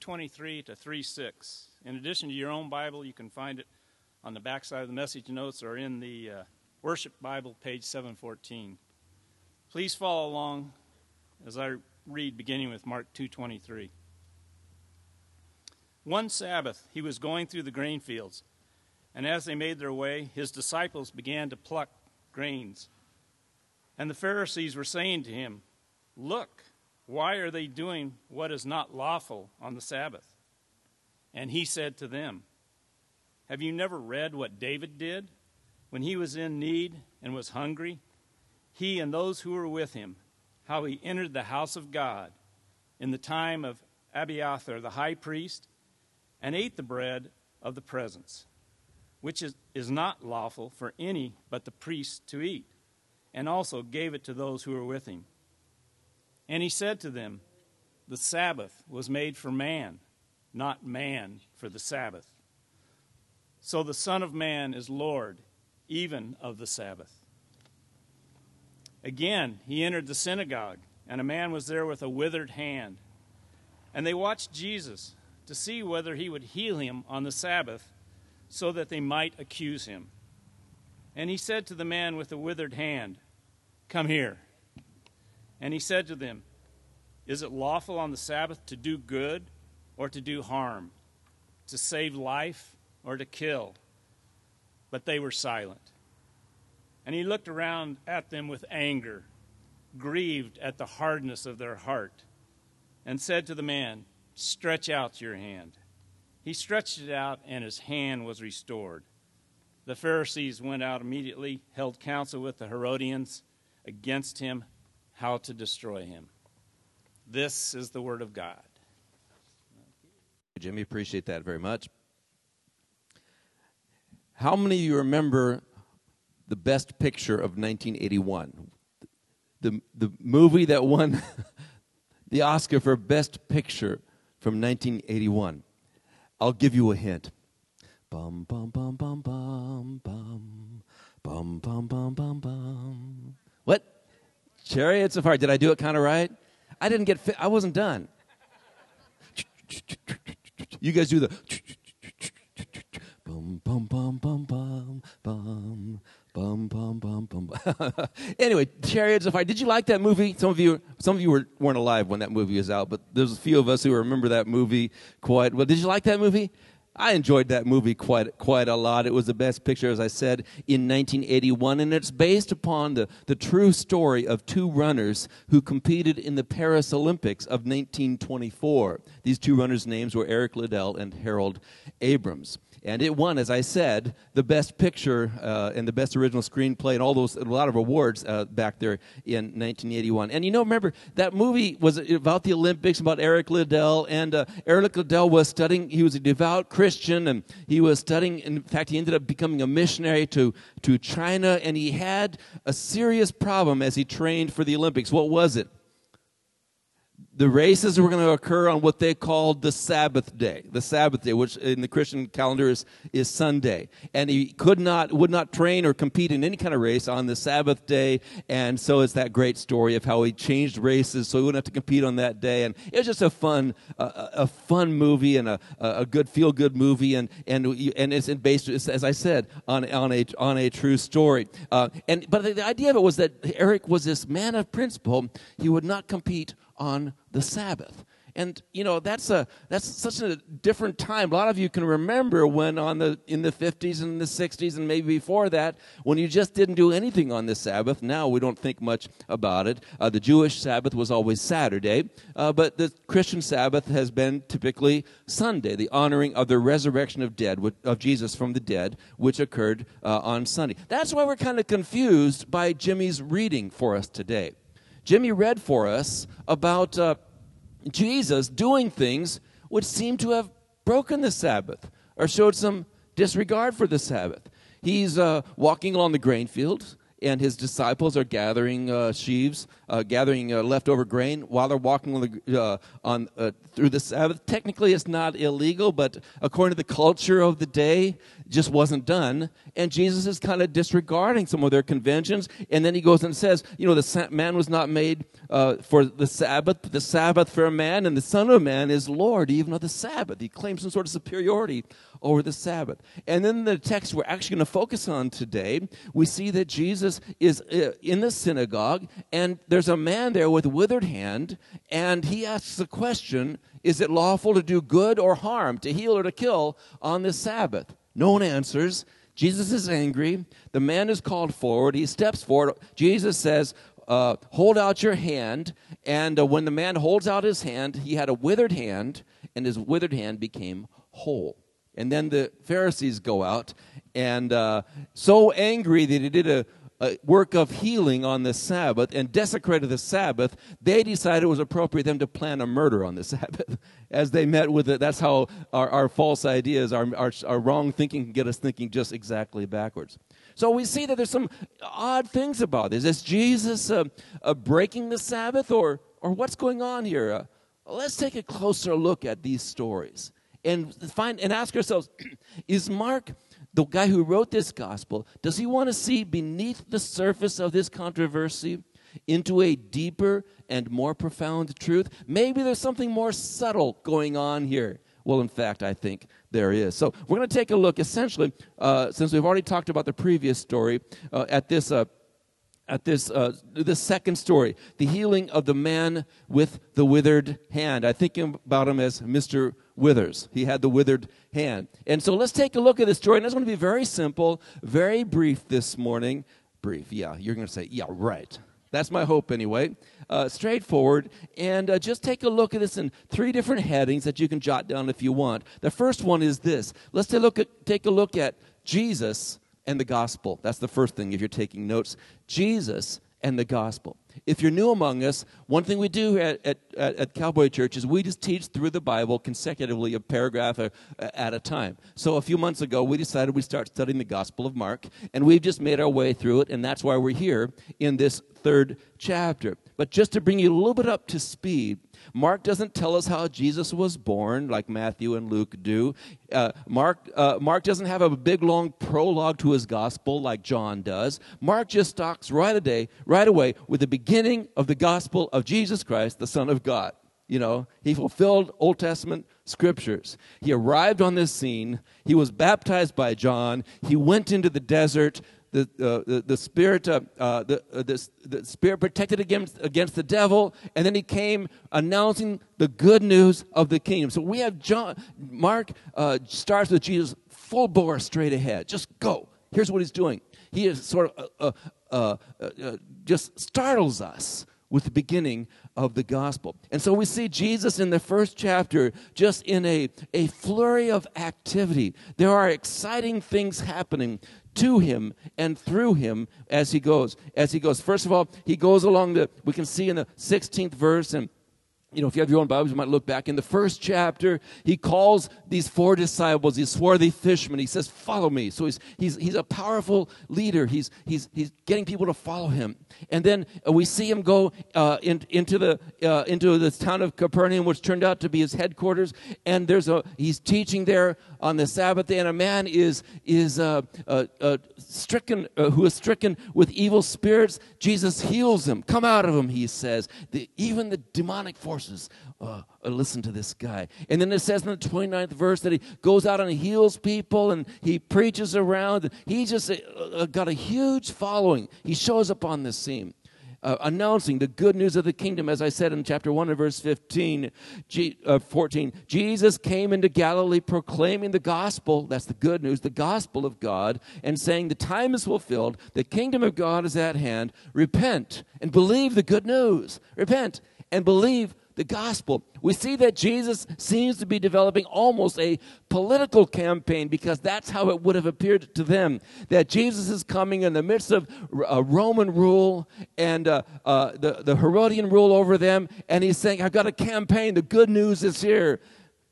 223 to 36. In addition to your own Bible, you can find it on the backside of the message notes or in the uh, Worship Bible, page 714. Please follow along as I read beginning with Mark 2:23. One Sabbath he was going through the grain fields, and as they made their way, his disciples began to pluck grains. And the Pharisees were saying to him, "Look, why are they doing what is not lawful on the Sabbath?" And he said to them, Have you never read what David did when he was in need and was hungry? He and those who were with him, how he entered the house of God in the time of Abiathar the high priest and ate the bread of the presence, which is, is not lawful for any but the priest to eat, and also gave it to those who were with him. And he said to them, The Sabbath was made for man not man for the Sabbath. So the Son of Man is Lord, even of the Sabbath. Again, he entered the synagogue, and a man was there with a withered hand. And they watched Jesus to see whether he would heal him on the Sabbath, so that they might accuse him. And he said to the man with the withered hand, Come here. And he said to them, Is it lawful on the Sabbath to do good or to do harm, to save life or to kill. But they were silent. And he looked around at them with anger, grieved at the hardness of their heart, and said to the man, Stretch out your hand. He stretched it out, and his hand was restored. The Pharisees went out immediately, held counsel with the Herodians against him, how to destroy him. This is the word of God. Jimmy. Appreciate that very much. How many of you remember the best picture of 1981? The, the movie that won the Oscar for Best Picture from 1981. I'll give you a hint. Bum, bum, bum, bum, bum, bum. Bum, bum, bum, bum, bum. What? Chariots of Fire. Did I do it kind of right? I didn't get fit. I wasn't done. You guys do the bum bum bum bum bum bum bum bum bum bum. anyway, Chariots of Fire. Did you like that movie? Some of you, some of you were, weren't alive when that movie was out, but there's a few of us who remember that movie quite well. Did you like that movie? I enjoyed that movie quite quite a lot. It was the best picture, as I said, in 1981, and it's based upon the, the true story of two runners who competed in the Paris Olympics of 1924. These two runners' names were Eric Liddell and Harold Abrams and it won, as I said, the best picture uh, and the best original screenplay and all those a lot of awards uh, back there in 1981. And you know, remember that movie was about the Olympics, about Eric Liddell, and uh, Eric Liddell was studying. He was a devout Christian, and he was studying. In fact, he ended up becoming a missionary to to China, and he had a serious problem as he trained for the Olympics. What was it? The races were going to occur on what they called the Sabbath day, the Sabbath day, which in the Christian calendar is, is Sunday. And he could not, would not train or compete in any kind of race on the Sabbath day. And so it's that great story of how he changed races so he wouldn't have to compete on that day. And it was just a fun, uh, a fun movie and a, a good feel good movie. And, and, and it's based, as I said, on, on a, on a true story. Uh, and, but the idea of it was that Eric was this man of principle. He would not compete on the Sabbath. And you know that's a that's such a different time. A lot of you can remember when on the in the 50s and the 60s and maybe before that when you just didn't do anything on the Sabbath. Now we don't think much about it. Uh, the Jewish Sabbath was always Saturday, uh, but the Christian Sabbath has been typically Sunday, the honoring of the resurrection of dead of Jesus from the dead, which occurred uh, on Sunday. That's why we're kind of confused by Jimmy's reading for us today. Jimmy read for us about uh, Jesus doing things which seem to have broken the Sabbath or showed some disregard for the Sabbath. He's uh, walking along the grain field and his disciples are gathering uh, sheaves, uh, gathering uh, leftover grain while they're walking on the, uh, on, uh, through the Sabbath. Technically, it's not illegal, but according to the culture of the day, just wasn't done. And Jesus is kind of disregarding some of their conventions. And then he goes and says, you know, the man was not made uh, for the Sabbath, the Sabbath for a man, and the Son of Man is Lord even of the Sabbath. He claims some sort of superiority over the Sabbath. And then the text we're actually going to focus on today, we see that Jesus is uh, in the synagogue, and there's a man there with a withered hand, and he asks the question Is it lawful to do good or harm, to heal or to kill on the Sabbath? No one answers. Jesus is angry. The man is called forward. He steps forward. Jesus says, uh, Hold out your hand. And uh, when the man holds out his hand, he had a withered hand, and his withered hand became whole. And then the Pharisees go out and uh, so angry that he did a, a, work of healing on the Sabbath and desecrated the Sabbath, they decided it was appropriate them to plan a murder on the Sabbath. As they met with it, that's how our, our false ideas, our, our, our wrong thinking can get us thinking just exactly backwards. So we see that there's some odd things about this. Is Jesus uh, uh, breaking the Sabbath, or, or what's going on here? Uh, let's take a closer look at these stories and find and ask ourselves is Mark the guy who wrote this gospel does he want to see beneath the surface of this controversy into a deeper and more profound truth maybe there's something more subtle going on here well in fact i think there is so we're going to take a look essentially uh, since we've already talked about the previous story uh, at this uh, at this uh, the second story, the healing of the man with the withered hand. I think about him as Mr. Withers. He had the withered hand. And so let's take a look at this story. And it's going to be very simple, very brief this morning. Brief, yeah. You're going to say, yeah, right. That's my hope, anyway. Uh, straightforward. And uh, just take a look at this in three different headings that you can jot down if you want. The first one is this. Let's take a look at, take a look at Jesus and the gospel. That's the first thing if you're taking notes. Jesus and the gospel. If you're new among us, one thing we do at, at, at Cowboy Church is we just teach through the Bible consecutively, a paragraph at a time. So a few months ago, we decided we'd start studying the Gospel of Mark, and we've just made our way through it, and that's why we're here in this third chapter. But just to bring you a little bit up to speed, Mark doesn't tell us how Jesus was born like Matthew and Luke do. Uh, Mark, uh, Mark doesn't have a big long prologue to his gospel like John does. Mark just talks right, a day, right away with the beginning of the gospel of Jesus Christ, the Son of God. You know, he fulfilled Old Testament scriptures. He arrived on this scene. He was baptized by John. He went into the desert the, uh, the, the, spirit, uh, uh, the, uh, the, the, spirit protected against, against the devil, and then he came announcing the good news of the kingdom. So we have John, Mark uh, starts with Jesus full bore straight ahead. Just go. Here's what he's doing. He is sort of uh, just startles us with the beginning of the gospel. And so we see Jesus in the first chapter just in a, a flurry of activity. There are exciting things happening to him and through him as he goes. As he goes. First of all, he goes along the, we can see in the 16th verse and you know, if you have your own Bibles, you might look back. In the first chapter, he calls these four disciples, these swarthy fishermen. He says, Follow me. So he's, he's, he's a powerful leader. He's, he's, he's getting people to follow him. And then uh, we see him go uh, in, into, the, uh, into this town of Capernaum, which turned out to be his headquarters. And there's a, he's teaching there on the Sabbath day, and a man is, is uh, uh, uh stricken, who is stricken with evil spirits. Jesus heals him. Come out of him, he says. The, even the demonic force horses. Uh, uh, listen to this guy. And then it says in the 29th verse that he goes out and heals people and he preaches around. He just uh, uh, got a huge following. He shows up on the scene. Uh, announcing the good news of the kingdom, as I said in chapter 1 and verse 15, G, uh, 14. Jesus came into Galilee proclaiming the gospel, that's the good news, the gospel of God, and saying, The time is fulfilled, the kingdom of God is at hand. Repent and believe the good news. Repent and believe the gospel. We see that Jesus seems to be developing almost a political campaign because that's how it would have appeared to them. That Jesus is coming in the midst of uh, Roman rule and uh, uh, the, the Herodian rule over them, and he's saying, I've got a campaign. The good news is here.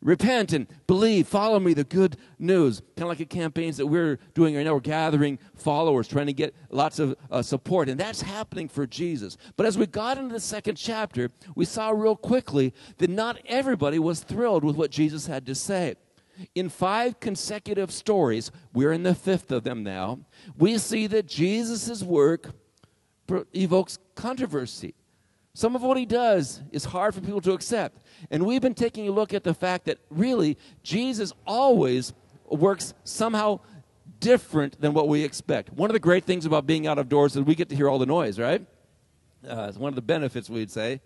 Repent and believe. Follow me, the good news. Kind of like the campaigns that we're doing right now. We're gathering followers, trying to get lots of uh, support. And that's happening for Jesus. But as we got into the second chapter, we saw real quickly that not everybody was thrilled with what Jesus had to say. In five consecutive stories, we're in the fifth of them now, we see that Jesus' work evokes controversy. Some of what he does is hard for people to accept. And we've been taking a look at the fact that really Jesus always works somehow different than what we expect. One of the great things about being out of doors is we get to hear all the noise, right? Uh, it's one of the benefits, we'd say.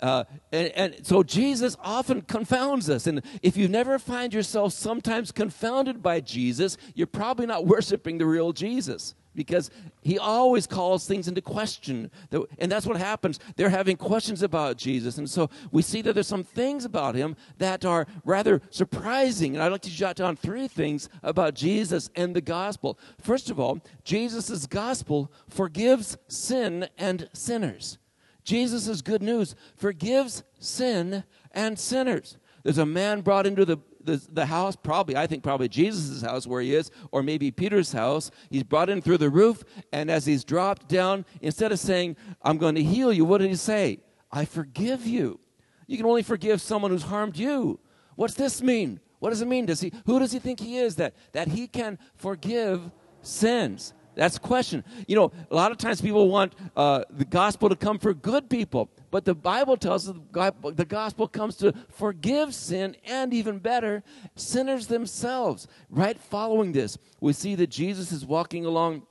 Uh, and, and, so Jesus often confounds us. And if you never find yourself sometimes confounded by Jesus, you're probably not worshiping the real Jesus because he always calls things into question. And that's what happens. They're having questions about Jesus. And so we see that there's some things about him that are rather surprising. And I'd like to jot down three things about Jesus and the gospel. First of all, Jesus' gospel forgives sin and sinners. Jesus' good news forgives sin and sinners. There's a man brought into the the, the house, probably, I think probably Jesus' house where he is, or maybe Peter's house. He's brought in through the roof, and as he's dropped down, instead of saying, I'm going to heal you, what did he say? I forgive you. You can only forgive someone who's harmed you. What's this mean? What does it mean? Does he, who does he think he is that, that he can forgive sins? That's the question. You know, a lot of times people want uh, the gospel to come for good people, but the Bible tells us the gospel comes to forgive sin and, even better, sinners themselves. Right following this, we see that Jesus is walking along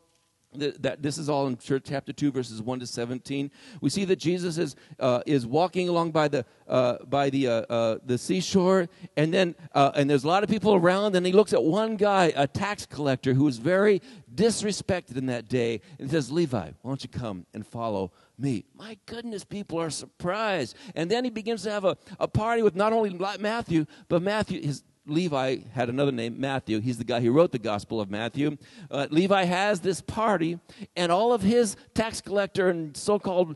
that this is all in chapter 2 verses 1 to 17 we see that jesus is, uh, is walking along by the, uh, by the, uh, uh the seashore and then uh, and there's a lot of people around and he looks at one guy a tax collector who is very disrespected in that day and he says levi why don't you come and follow me? My goodness people are surprised. And then he begins to have a, a party with not only matthew but matthew his Levi had another name, Matthew. He's the guy who wrote the Gospel of Matthew. Uh, Levi has this party, and all of his tax collector and so called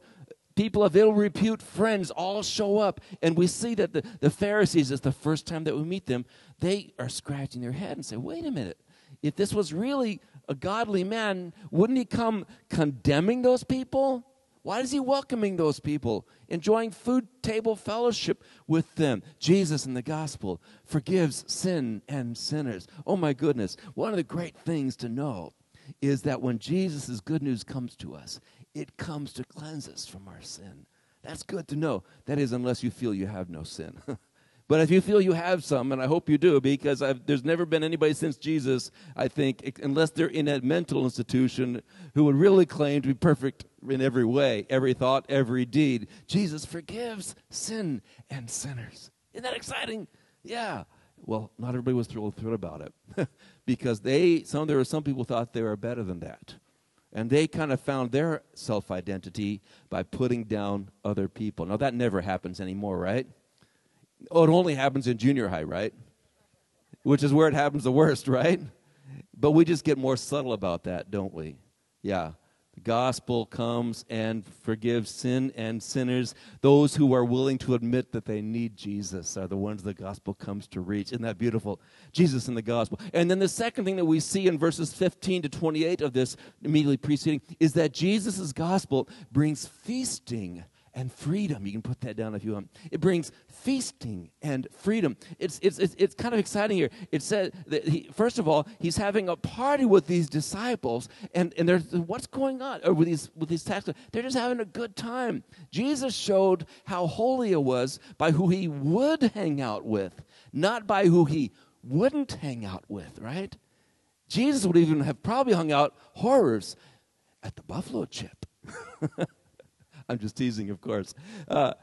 people of ill repute friends all show up. And we see that the, the Pharisees, is the first time that we meet them, they are scratching their head and say, wait a minute. If this was really a godly man, wouldn't he come condemning those people? Why is he welcoming those people, enjoying food table fellowship with them? Jesus in the gospel forgives sin and sinners. Oh my goodness. One of the great things to know is that when Jesus' good news comes to us, it comes to cleanse us from our sin. That's good to know. That is, unless you feel you have no sin. But if you feel you have some, and I hope you do, because I've, there's never been anybody since Jesus, I think, unless they're in a mental institution, who would really claim to be perfect in every way, every thought, every deed. Jesus forgives sin and sinners. Isn't that exciting? Yeah. Well, not everybody was thrilled, thrilled about it, because they some there were some people thought they were better than that, and they kind of found their self identity by putting down other people. Now that never happens anymore, right? Oh, it only happens in junior high, right? Which is where it happens the worst, right? But we just get more subtle about that, don't we? Yeah. The gospel comes and forgives sin and sinners. Those who are willing to admit that they need Jesus are the ones the gospel comes to reach. Isn't that beautiful? Jesus in the gospel. And then the second thing that we see in verses 15 to 28 of this immediately preceding is that Jesus' gospel brings feasting and freedom. You can put that down if you want. It brings feasting and freedom. It's, it's, it's, it's kind of exciting here. It says that he, first of all, he's having a party with these disciples, and, and there's what's going on or with these with these tax They're just having a good time. Jesus showed how holy it was by who he would hang out with, not by who he wouldn't hang out with, right? Jesus would even have probably hung out horrors at the buffalo chip. I'm just teasing, of course. Uh,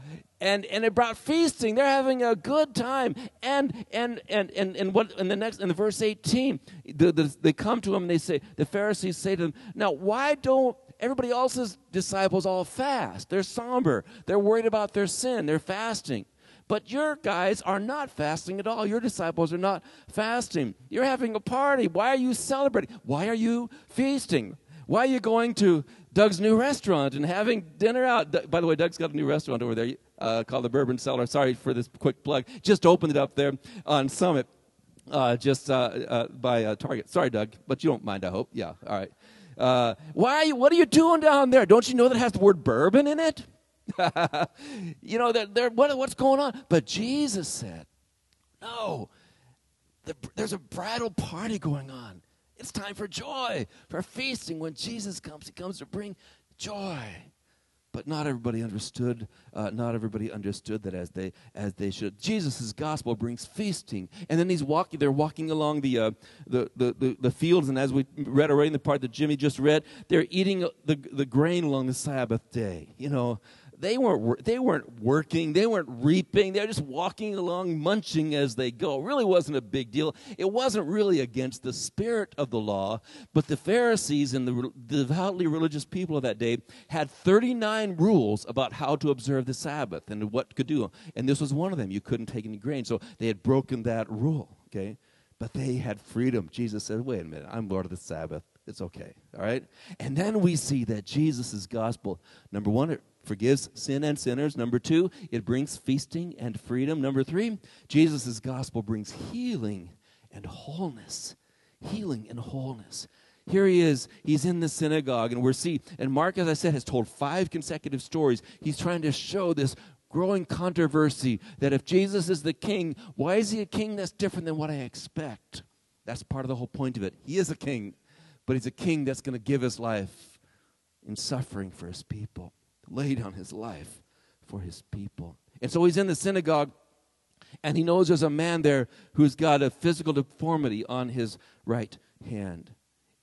and and it brought feasting. They're having a good time. And and and and, and what in the next in the verse 18, the, the, they come to him and they say, the Pharisees say to them, Now why don't everybody else's disciples all fast? They're somber. They're worried about their sin. They're fasting. But your guys are not fasting at all. Your disciples are not fasting. You're having a party. Why are you celebrating? Why are you feasting? Why are you going to Doug's new restaurant and having dinner out. By the way, Doug's got a new restaurant over there. uh, called the Bourbon Cellar. Sorry for this quick plug. Just opened it up there on Summit, uh, just uh, uh, by uh, Target. Sorry, Doug, but you don't mind, I hope. Yeah, all right. Uh, why? What are you doing down there? Don't you know that has the word bourbon in it? you know, they're, what, what's going on? But Jesus said, no, the, there's a bridal party going on. It's time for joy, for feasting. When Jesus comes, he comes to bring joy. But not everybody understood. Uh, not everybody understood that as they as they should. Jesus' gospel brings feasting, and then he's walking. They're walking along the, uh, the, the, the the fields, and as we read already in the part that Jimmy just read, they're eating the the grain along the Sabbath day. You know, they weren't they weren't working they weren't reaping they were just walking along munching as they go. It really wasn't a big deal. It wasn't really against the spirit of the law but the pharisees and the devoutly religious people of that day had 39 rules about how to observe the sabbath and what could do. And this was one of them. You couldn't take any grain. So they had broken that rule okay? But they had freedom. Jesus said wait a minute. I'm lord of the sabbath. It's okay. All right? And then we see that jesus' gospel number one it forgives sin and sinners. Number two, it brings feasting and freedom. Number three, Jesus' gospel brings healing and wholeness. Healing and wholeness. Here he is. He's in the synagogue, and we're see. And Mark, as I said, has told five consecutive stories. He's trying to show this growing controversy that if Jesus is the king, why is he a king that's different than what I expect? That's part of the whole point of it. He is a king, but he's a king that's going to give his life in suffering for his people lay down his life for his people. And so he's in the synagogue, and he knows there's a man there who's got a physical deformity on his right hand.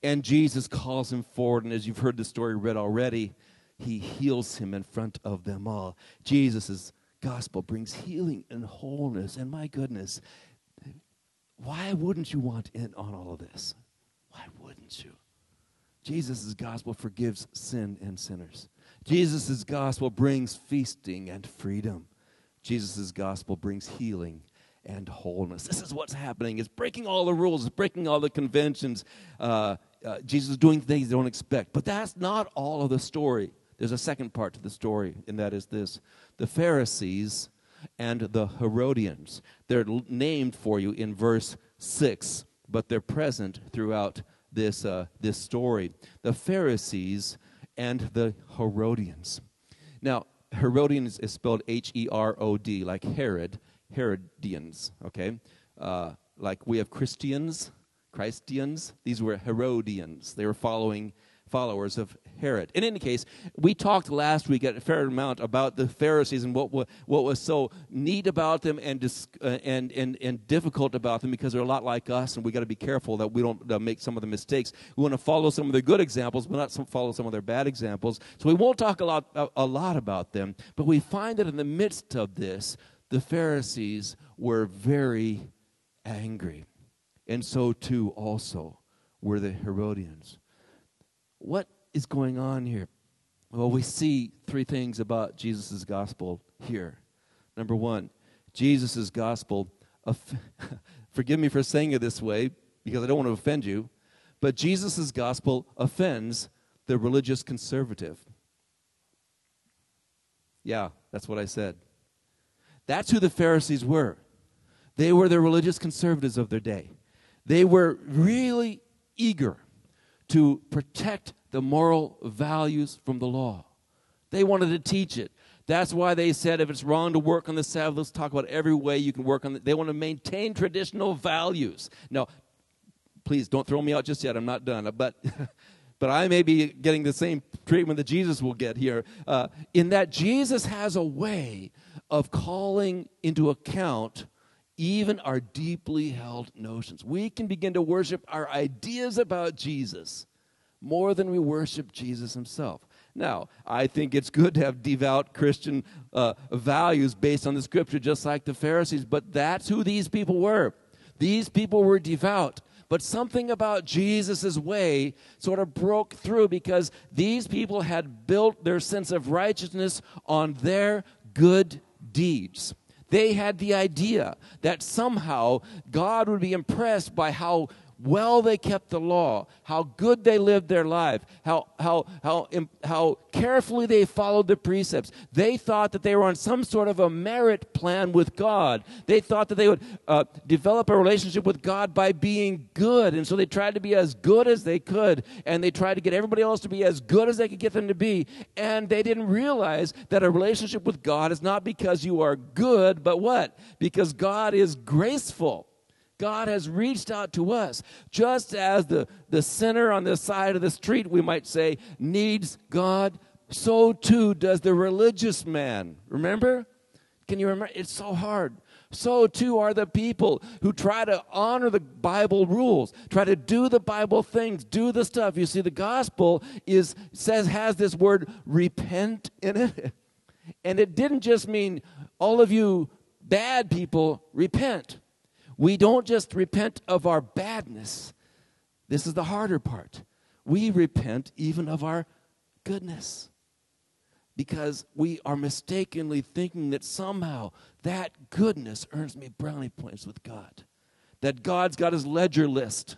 And Jesus calls him forward, and as you've heard the story read already, he heals him in front of them all. Jesus' gospel brings healing and wholeness. And my goodness, why wouldn't you want in on all of this? Why wouldn't you? Jesus' gospel forgives sin and sinners. Jesus' gospel brings feasting and freedom. Jesus' gospel brings healing and wholeness. This is what's happening. It's breaking all the rules, it's breaking all the conventions. Uh, uh, Jesus is doing things they don't expect. But that's not all of the story. There's a second part to the story, and that is this the Pharisees and the Herodians. They're named for you in verse 6, but they're present throughout this, uh, this story. The Pharisees and the Herodians. Now, Herodians is spelled H E R O D, like Herod, Herodians, okay? Uh, like we have Christians, Christians. These were Herodians. They were following followers of Herod. In any case, we talked last week at a fair amount about the Pharisees and what, what was so neat about them and, uh, and, and, and difficult about them because they're a lot like us, and we got to be careful that we don't uh, make some of the mistakes. We want to follow some of their good examples, but not some, follow some of their bad examples. So we won't talk a lot, a, a lot about them, but we find that in the midst of this, the Pharisees were very angry. And so too also were the Herodians. What is going on here? Well, we see three things about Jesus' gospel here. Number one, Jesus' gospel, forgive me for saying it this way because I don't want to offend you, but Jesus' gospel offends the religious conservative. Yeah, that's what I said. That's who the Pharisees were. They were the religious conservatives of their day. They were really eager to protect the moral values from the law. They wanted to teach it. That's why they said if it's wrong to work on the Sabbath, let's talk about every way you can work on it. They want to maintain traditional values. Now, please don't throw me out just yet. I'm not done. But, but I may be getting the same treatment that Jesus will get here. Uh, in that Jesus has a way of calling into account even our deeply held notions. We can begin to worship our ideas about Jesus more than we worship Jesus himself. Now, I think it's good to have devout Christian uh, values based on the scripture, just like the Pharisees, but that's who these people were. These people were devout. But something about Jesus' way sort of broke through because these people had built their sense of righteousness on their good deeds. They had the idea that somehow God would be impressed by how well they kept the law, how good they lived their life, how, how, how, how carefully they followed the precepts. They thought that they were on some sort of a merit plan with God. They thought that they would uh, develop a relationship with God by being good. And so they tried to be as good as they could, and they tried to get everybody else to be as good as they could get them to be. And they didn't realize that a relationship with God is not because you are good, but what? Because God is graceful. God has reached out to us. Just as the, the sinner on the side of the street, we might say, needs God, so too does the religious man. Remember? Can you remember? It's so hard. So too are the people who try to honor the Bible rules, try to do the Bible things, do the stuff. You see, the gospel is says has this word repent in it. And it didn't just mean all of you bad people repent. We don't just repent of our badness. This is the harder part. We repent even of our goodness because we are mistakenly thinking that somehow that goodness earns me brownie points with God. That God's got his ledger list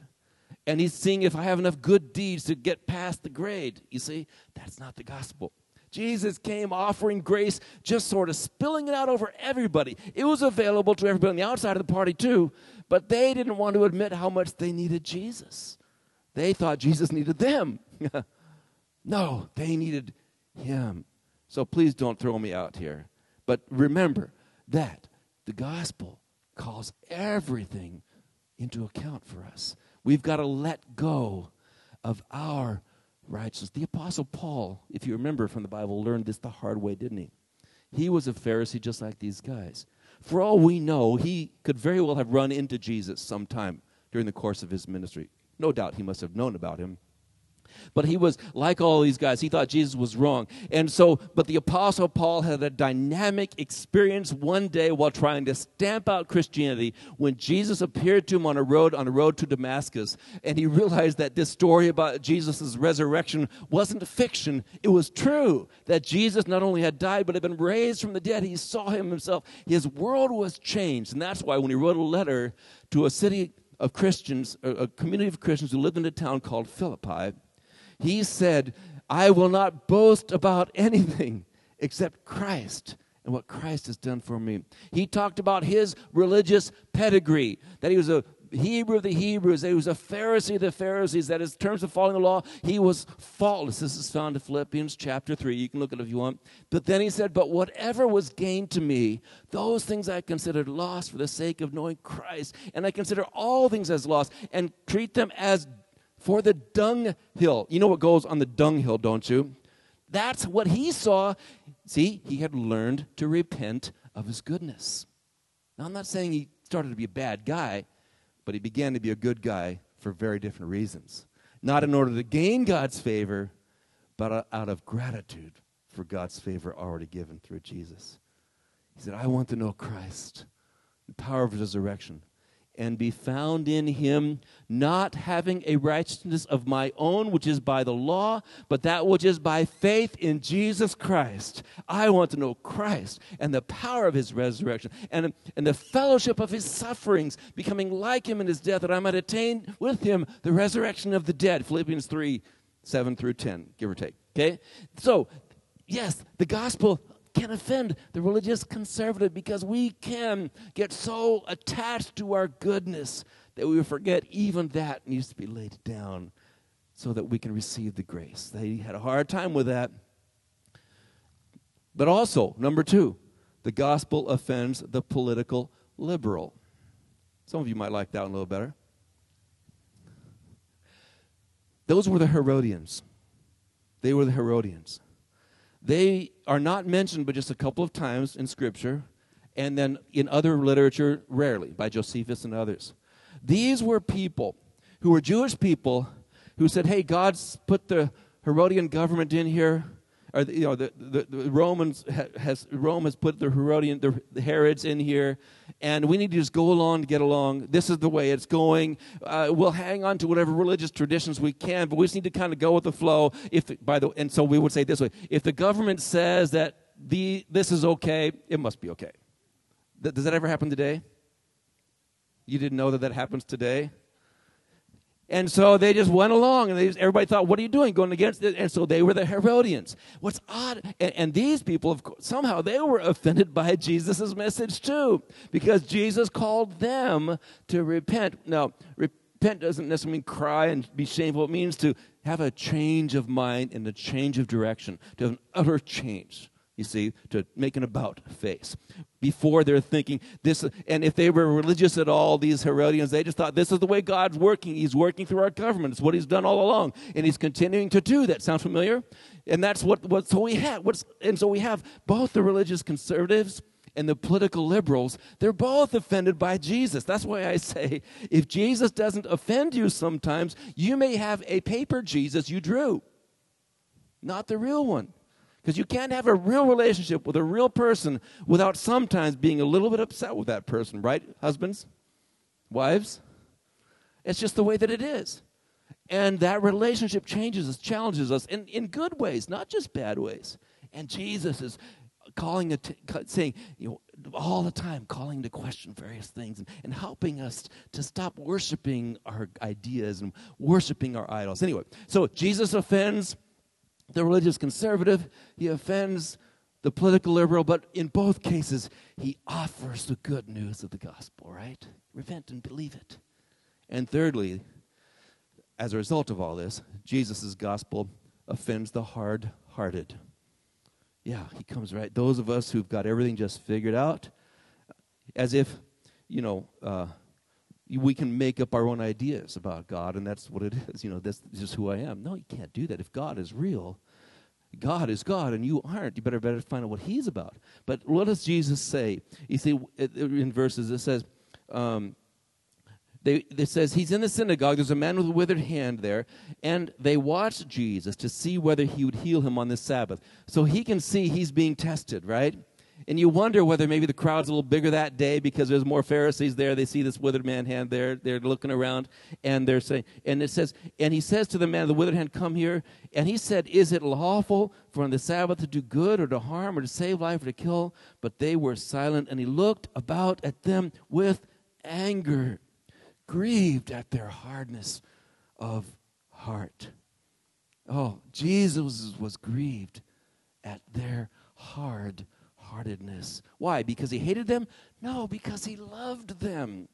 and he's seeing if I have enough good deeds to get past the grade. You see, that's not the gospel. Jesus came offering grace, just sort of spilling it out over everybody. It was available to everybody on the outside of the party, too, but they didn't want to admit how much they needed Jesus. They thought Jesus needed them. no, they needed him. So please don't throw me out here. But remember that the gospel calls everything into account for us. We've got to let go of our righteous. The Apostle Paul, if you remember from the Bible, learned this the hard way, didn't he? He was a Pharisee just like these guys. For all we know, he could very well have run into Jesus sometime during the course of his ministry. No doubt he must have known about him. But he was like all these guys. He thought Jesus was wrong. And so, but the Apostle Paul had a dynamic experience one day while trying to stamp out Christianity when Jesus appeared to him on a road, on a road to Damascus. And he realized that this story about Jesus' resurrection wasn't a fiction, it was true. That Jesus not only had died, but had been raised from the dead. He saw him himself. His world was changed. And that's why when he wrote a letter to a city of Christians, a community of Christians who lived in a town called Philippi, he said, I will not boast about anything except Christ and what Christ has done for me. He talked about his religious pedigree, that he was a Hebrew of the Hebrews, that he was a Pharisee of the Pharisees, that in terms of following the law, he was faultless. This is found in Philippians chapter 3. You can look at it if you want. But then he said, But whatever was gained to me, those things I considered lost for the sake of knowing Christ. And I consider all things as lost and treat them as for the dunghill. You know what goes on the dunghill, don't you? That's what he saw. See, he had learned to repent of his goodness. Now, I'm not saying he started to be a bad guy, but he began to be a good guy for very different reasons. Not in order to gain God's favor, but out of gratitude for God's favor already given through Jesus. He said, I want to know Christ, the power of his resurrection and be found in him, not having a righteousness of my own, which is by the law, but that which is by faith in Jesus Christ. I want to know Christ and the power of his resurrection and, and the fellowship of his sufferings, becoming like him in his death, that I might attain with him the resurrection of the dead. Philippians 3 7 through 10, give or take. Okay? So, yes, the gospel can offend the religious conservative because we can get so attached to our goodness that we forget even that needs to be laid down so that we can receive the grace. They had a hard time with that. But also, number two, the gospel offends the political liberal. Some of you might like that one a little better. Those were the Herodians. They were the Herodians. They are not mentioned but just a couple of times in Scripture, and then in other literature, rarely, by Josephus and others. These were people who were Jewish people who said, hey, God's put the Herodian government in here or the, you know the, the, the Romans has Rome has put the Herodian the, the, Herods in here, and we need to just go along to get along. This is the way it's going. Uh, we'll hang on to whatever religious traditions we can, but we just need to kind of go with the flow. If by the and so we would say this way: if the government says that the this is okay, it must be okay. Th- does that ever happen today? You didn't know that that happens today. And so they just went along, and just, everybody thought, "What are you doing, going against it?" And so they were the Herodians. What's odd, and, and these people, of course, somehow they were offended by Jesus' message too, because Jesus called them to repent. Now, repent doesn't necessarily mean cry and be shameful. It means to have a change of mind and a change of direction, to have an utter change you see, to make an about face. Before they're thinking this, and if they were religious at all, these Herodians, they just thought this is the way God's working. He's working through our government. It's what He's done all along, and He's continuing to do. That sound familiar? And that's what. what so we have. What's, and so we have both the religious conservatives and the political liberals. They're both offended by Jesus. That's why I say, if Jesus doesn't offend you, sometimes you may have a paper Jesus you drew, not the real one. Because you can't have a real relationship with a real person without sometimes being a little bit upset with that person, right, husbands? Wives? It's just the way that it is. And that relationship changes us, challenges us in, in good ways, not just bad ways. And Jesus is calling, saying, you know, all the time, calling to question various things and, and helping us to stop worshiping our ideas and worshiping our idols. Anyway, so Jesus offends the religious conservative, he offends the political liberal, but in both cases, he offers the good news of the gospel, right? Repent and believe it. And thirdly, as a result of all this, Jesus' gospel offends the hard hearted. Yeah, he comes right. Those of us who've got everything just figured out, as if, you know, uh, we can make up our own ideas about God, and that's what it is. You know, this is just who I am. No, you can't do that. If God is real, God is God, and you aren't. You better better find out what He's about. But what does Jesus say? You see, in verses it says, um, they, it says he's in the synagogue. There's a man with a withered hand there, and they watch Jesus to see whether he would heal him on the Sabbath. So he can see he's being tested, right? And you wonder whether maybe the crowd's a little bigger that day because there's more Pharisees there. They see this withered man hand there. They're looking around and they're saying, and it says, and he says to the man, of the withered hand, come here. And he said, Is it lawful for on the Sabbath to do good or to harm or to save life or to kill? But they were silent. And he looked about at them with anger, grieved at their hardness of heart. Oh, Jesus was grieved at their hard heartedness. Why? Because he hated them? No, because he loved them.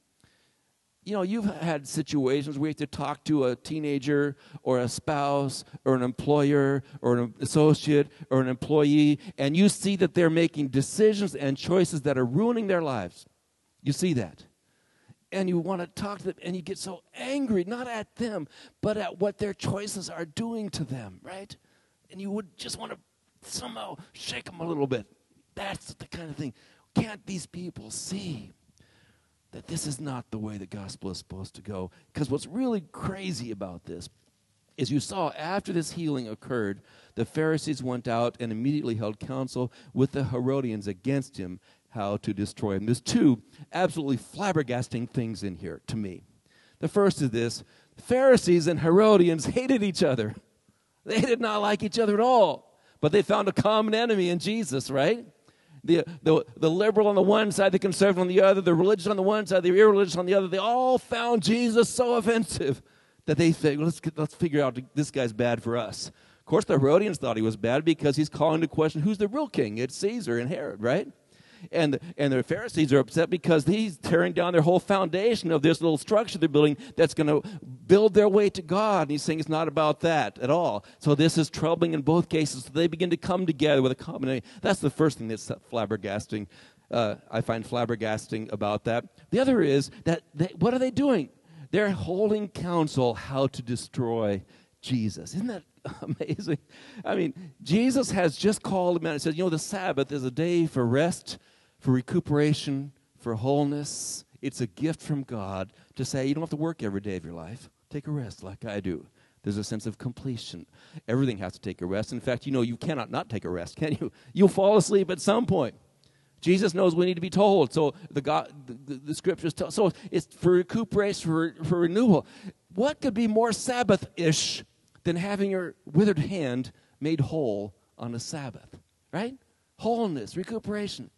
You know, you've had situations where you have to talk to a teenager or a spouse or an employer or an associate or an employee, and you see that they're making decisions and choices that are ruining their lives. You see that. And you want to talk to them, and you get so angry, not at them, but at what their choices are doing to them, right? And you would just want to somehow shake them a little bit. That's the kind of thing. Can't these people see that this is not the way the gospel is supposed to go? Because what's really crazy about this is you saw after this healing occurred, the Pharisees went out and immediately held counsel with the Herodians against him how to destroy him. There's two absolutely flabbergasting things in here to me. The first is this Pharisees and Herodians hated each other. They did not like each other at all, but they found a common enemy in Jesus, right? The, the, the liberal on the one side, the conservative on the other, the religious on the one side, the irreligious on the other, they all found Jesus so offensive that they think, let's, let's figure out this guy's bad for us. Of course, the Herodians thought he was bad because he's calling to question who's the real king. It's Caesar and Herod, right? And, and the Pharisees are upset because he's tearing down their whole foundation of this little structure they're building that's going to build their way to God. And he's saying it's not about that at all. So this is troubling in both cases. So they begin to come together with a combination. That's the first thing that's flabbergasting. Uh, I find flabbergasting about that. The other is that they, what are they doing? They're holding counsel how to destroy Jesus. Isn't that amazing? I mean, Jesus has just called him out and said, you know, the Sabbath is a day for rest for recuperation, for wholeness. It's a gift from God to say you don't have to work every day of your life. Take a rest like I do. There's a sense of completion. Everything has to take a rest. In fact, you know you cannot not take a rest, can you? You'll fall asleep at some point. Jesus knows we need to be told. So the God, the, the, the scriptures tell. So it's for recuperation, for, for renewal. What could be more Sabbath-ish than having your withered hand made whole on a Sabbath, right? Wholeness, recuperation.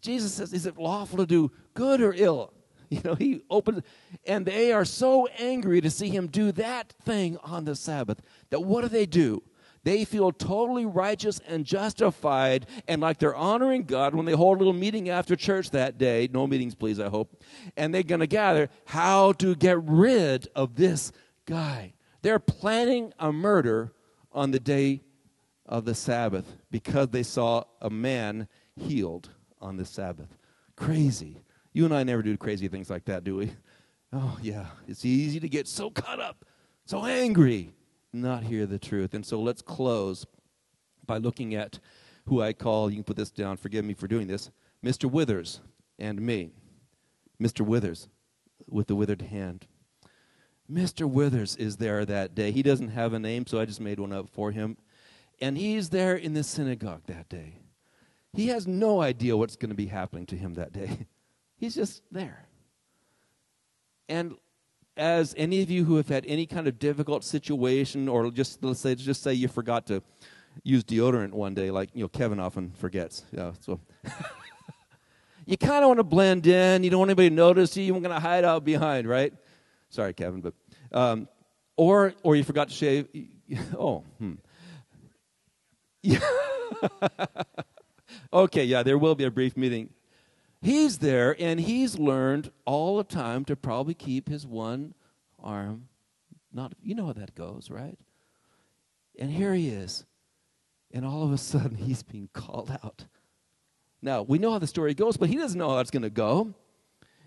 Jesus says, Is it lawful to do good or ill? You know, he opened, and they are so angry to see him do that thing on the Sabbath that what do they do? They feel totally righteous and justified and like they're honoring God when they hold a little meeting after church that day. No meetings, please, I hope. And they're going to gather how to get rid of this guy. They're planning a murder on the day of the Sabbath because they saw a man healed on the Sabbath. Crazy. You and I never do crazy things like that, do we? Oh, yeah. It's easy to get so caught up, so angry not hear the truth. And so let's close by looking at who I call, you can put this down, forgive me for doing this, Mr. Withers and me. Mr. Withers with the withered hand. Mr. Withers is there that day. He doesn't have a name, so I just made one up for him. And he's there in the synagogue that day. He has no idea what's going to be happening to him that day. He's just there. And as any of you who have had any kind of difficult situation, or just let's say just say you forgot to use deodorant one day, like you know Kevin often forgets. Yeah, so you kind of want to blend in. You don't want anybody to notice you. You're going to hide out behind, right? Sorry, Kevin, but um, or or you forgot to shave. Oh, hmm. Yeah. okay, yeah, there will be a brief meeting He's there and he's learned all the time to probably keep his one arm not you know how that goes, right? And here he is. And all of a sudden he's being called out. Now, we know how the story goes, but he doesn't know how it's going to go.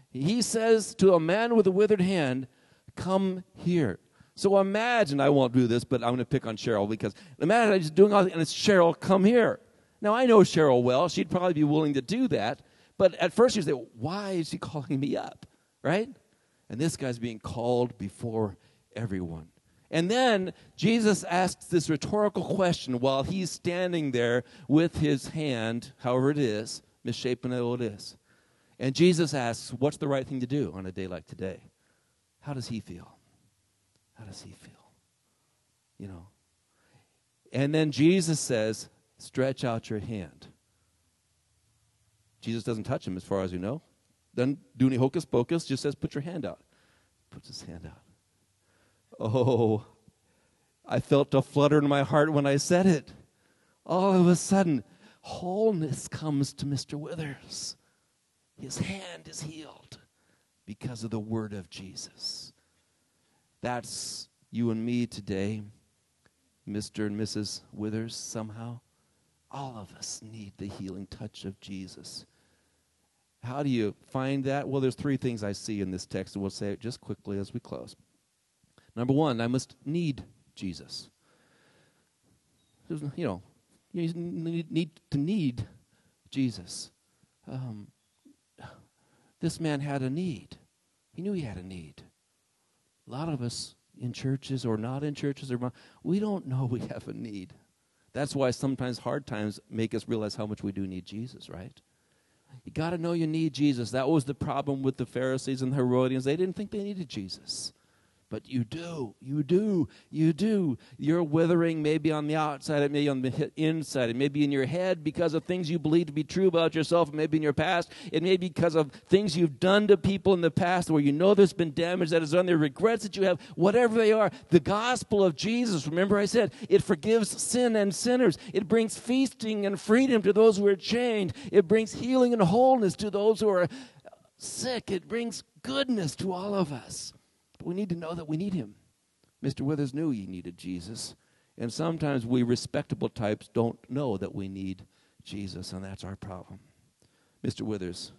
He says to a man with a withered hand, Come here. So imagine, I won't do this, but I'm going to pick on Cheryl because imagine I'm just doing all and it's Cheryl, come here. Now, I know Cheryl well. She'd probably be willing to do that. But at first you say, why is he calling me up? Right? And this guy's being called before everyone. And then Jesus asks this rhetorical question while he's standing there with his hand, however it is, misshapen though it is. And Jesus asks, What's the right thing to do on a day like today? How does he feel? How does he feel? You know? And then Jesus says, Stretch out your hand. Jesus doesn't touch him as far as you know. Doesn't do any hocus pocus, just says, put your hand out. Puts his hand out. Oh, I felt a flutter in my heart when I said it. All of a sudden, wholeness comes to Mr. Withers. His hand is healed because of the word of Jesus. That's you and me today, Mr. and Mrs. Withers, somehow. All of us need the healing touch of Jesus. How do you find that? Well, there's three things I see in this text, and we'll say it just quickly as we close. Number one, I must need Jesus. You know, you need, need to need Jesus. Um, this man had a need. He knew he had a need. A lot of us in churches or not in churches, or we don't know we have a need. That's why sometimes hard times make us realize how much we do need Jesus, right? You got to know you need Jesus. That was the problem with the Pharisees and the Herodians. They didn't think they needed Jesus. But you do, you do, you do. You're withering maybe on the outside, it may on the inside, it may be in your head because of things you believe to be true about yourself, it may be in your past, it may be because of things you've done to people in the past where you know there's been damage that is done, there regrets that you have, whatever they are. The gospel of Jesus, remember I said, it forgives sin and sinners. It brings feasting and freedom to those who are chained. It brings healing and wholeness to those who are sick. It brings goodness to all of us. But we need to know that we need him. Mr. Withers knew he needed Jesus. And sometimes we respectable types don't know that we need Jesus, and that's our problem. Mr. Withers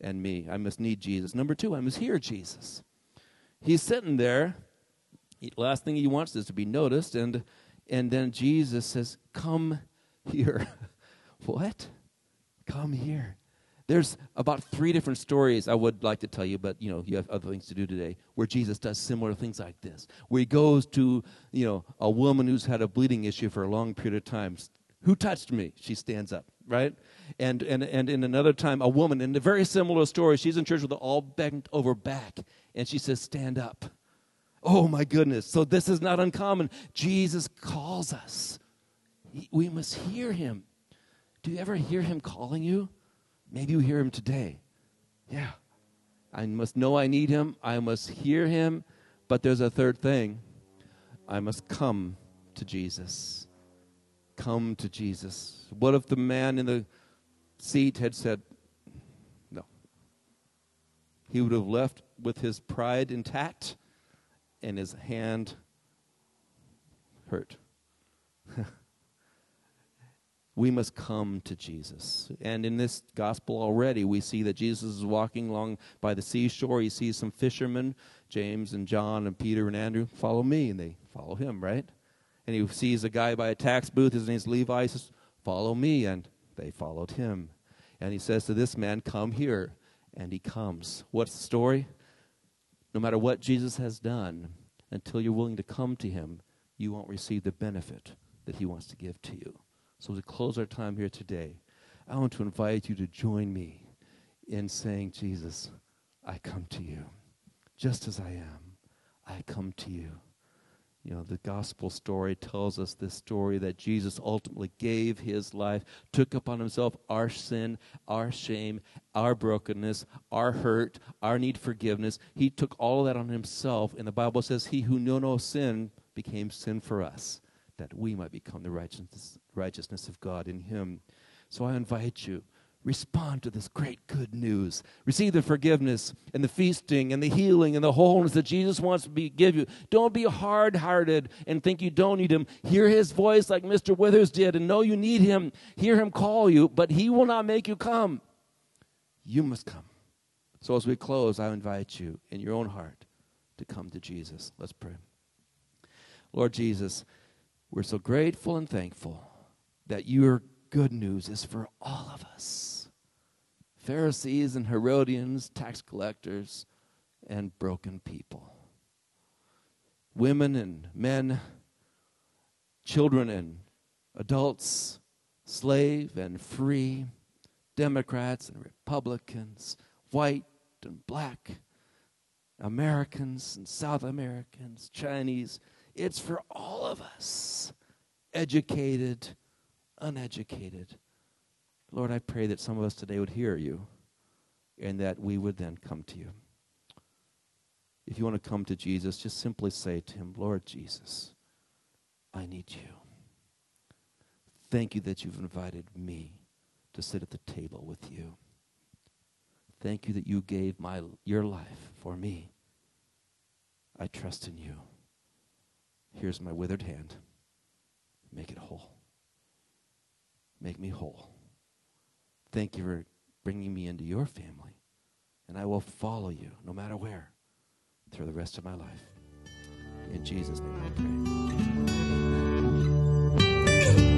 and me, I must need Jesus. Number two, I must hear Jesus. He's sitting there. last thing he wants is to be noticed, and and then Jesus says, "Come here." what? Come here. There's about three different stories I would like to tell you, but you know, you have other things to do today, where Jesus does similar things like this. Where he goes to, you know, a woman who's had a bleeding issue for a long period of time. Who touched me? She stands up, right? And and and in another time, a woman in a very similar story, she's in church with all bent over back, and she says, Stand up. Oh my goodness. So this is not uncommon. Jesus calls us. We must hear him. Do you ever hear him calling you? Maybe you hear him today. Yeah. I must know I need him. I must hear him. But there's a third thing I must come to Jesus. Come to Jesus. What if the man in the seat had said, No? He would have left with his pride intact and his hand hurt. We must come to Jesus. And in this gospel already, we see that Jesus is walking along by the seashore. He sees some fishermen, James and John and Peter and Andrew, follow me. And they follow him, right? And he sees a guy by a tax booth. His name's Levi. He says, Follow me. And they followed him. And he says to this man, Come here. And he comes. What's the story? No matter what Jesus has done, until you're willing to come to him, you won't receive the benefit that he wants to give to you. So, to close our time here today, I want to invite you to join me in saying, Jesus, I come to you. Just as I am, I come to you. You know, the gospel story tells us this story that Jesus ultimately gave his life, took upon himself our sin, our shame, our brokenness, our hurt, our need forgiveness. He took all of that on himself. And the Bible says, He who knew no sin became sin for us that we might become the righteousness, righteousness of God in him. So I invite you, respond to this great good news. Receive the forgiveness and the feasting and the healing and the wholeness that Jesus wants to be, give you. Don't be hard hearted and think you don't need him. Hear his voice like Mr. Withers did and know you need him. Hear him call you, but he will not make you come. You must come. So as we close, I invite you in your own heart to come to Jesus. Let's pray. Lord Jesus, we're so grateful and thankful that your good news is for all of us Pharisees and Herodians, tax collectors, and broken people. Women and men, children and adults, slave and free, Democrats and Republicans, white and black, Americans and South Americans, Chinese it's for all of us, educated, uneducated. Lord, I pray that some of us today would hear you and that we would then come to you. If you want to come to Jesus, just simply say to him, Lord Jesus, I need you. Thank you that you've invited me to sit at the table with you. Thank you that you gave my, your life for me. I trust in you. Here's my withered hand. Make it whole. Make me whole. Thank you for bringing me into your family. And I will follow you no matter where through the rest of my life. In Jesus' name I pray.